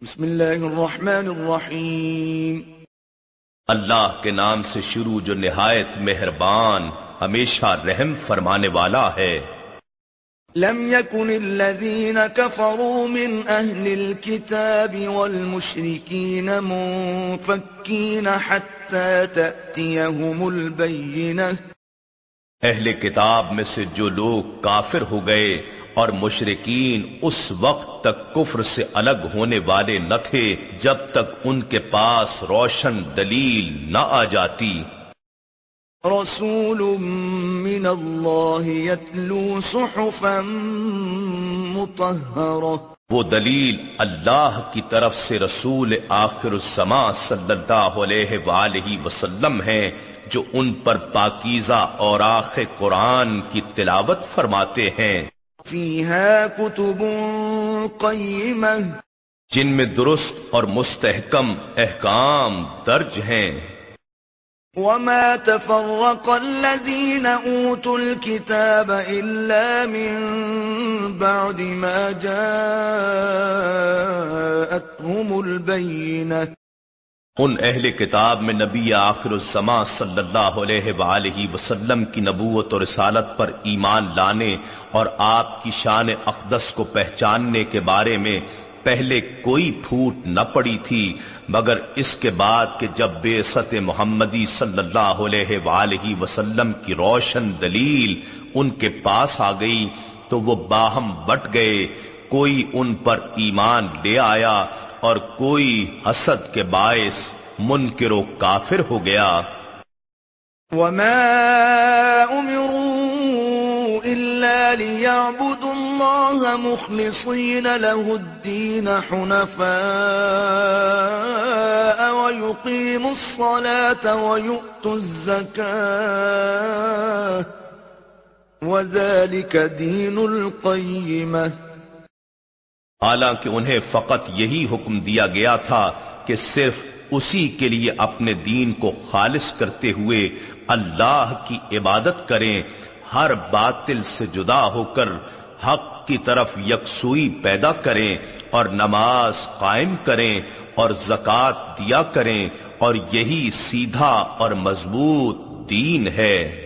بسم اللہ الرحمن الرحیم۔ اللہ کے نام سے شروع جو نہایت مہربان ہمیشہ رحم فرمانے والا ہے۔ لم يكن الذين كفروا من أهل الكتاب والمشركين منفكين حتى تأتيهم البينة اہل کتاب میں سے جو لوگ کافر ہو گئے اور مشرقین اس وقت تک کفر سے الگ ہونے والے نہ تھے جب تک ان کے پاس روشن دلیل نہ آ جاتی۔ رسول من اللہ یتلو صحفا وہ دلیل اللہ کی طرف سے رسول آخر السما صلی اللہ علیہ وآلہ وسلم ہے جو ان پر پاکیزہ اور آخر قرآن کی تلاوت فرماتے ہیں۔ فيها كتب قيمة۔ جن میں درست اور مستحکم احکام درج ہیں۔ وما تفرق الذين اوتوا الكتاب الا من بعد ما جاءتهم البينه ان اہل کتاب میں نبی آخر الزما صلی اللہ علیہ وآلہ وسلم کی نبوت اور رسالت پر ایمان لانے اور آپ کی شان اقدس کو پہچاننے کے بارے میں پہلے کوئی پھوٹ نہ پڑی تھی، مگر اس کے بعد کہ جب بے ست محمدی صلی اللہ علیہ وآلہ وسلم کی روشن دلیل ان کے پاس آ گئی تو وہ باہم بٹ گئے، کوئی ان پر ایمان لے آیا اور کوئی حسد کے باعث منکر و کافر ہو گیا۔ وما امروا الا ليعبدوا الله مخلصين له الدين حنفاء ويقيموا الصلاة ويؤتوا الزكاة وذلك دين القيمة حالانکہ انہیں فقط یہی حکم دیا گیا تھا کہ صرف اسی کے لیے اپنے دین کو خالص کرتے ہوئے اللہ کی عبادت کریں، ہر باطل سے جدا ہو کر حق کی طرف یکسوئی پیدا کریں اور نماز قائم کریں اور زکوٰۃ دیا کریں اور یہی سیدھا اور مضبوط دین ہے۔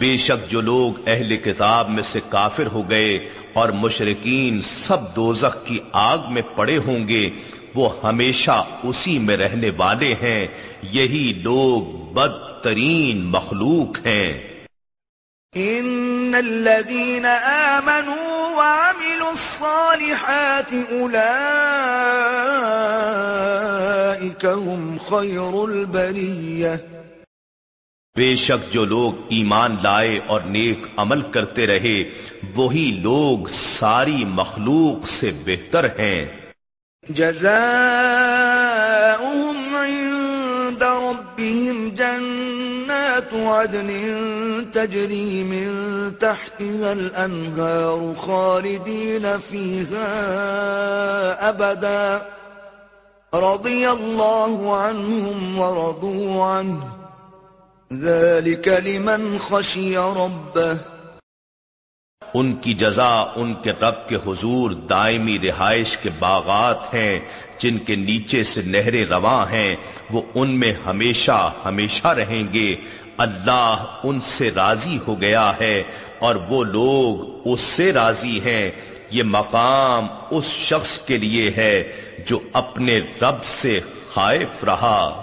بے شک جو لوگ اہل کتاب میں سے کافر ہو گئے اور مشرقین سب دوزخ کی آگ میں پڑے ہوں گے، وہ ہمیشہ اسی میں رہنے والے ہیں۔ یہی لوگ بدترین مخلوق ہیں۔ ان الذين آمنوا وعملوا الصالحات اولئك هم خير البريه بے شک جو لوگ ایمان لائے اور نیک عمل کرتے رہے، وہی لوگ ساری مخلوق سے بہتر ہیں۔ جزاؤهم عند ربهم جنات عدن تجري من تحتها الأنهار خالدين فيها أبدا رضي الله عنهم ورضوا عنه ذلك لمن خشي ربه. ان کی جزا ان کے رب کے حضور دائمی رہائش کے باغات ہیں جن کے نیچے سے نہریں رواں ہیں وہ ان میں ہمیشہ ہمیشہ رہیں گے۔ اللہ ان سے راضی ہو گیا ہے اور وہ لوگ اس سے راضی ہیں۔ یہ مقام اس شخص کے لیے ہے جو اپنے رب سے خائف رہا۔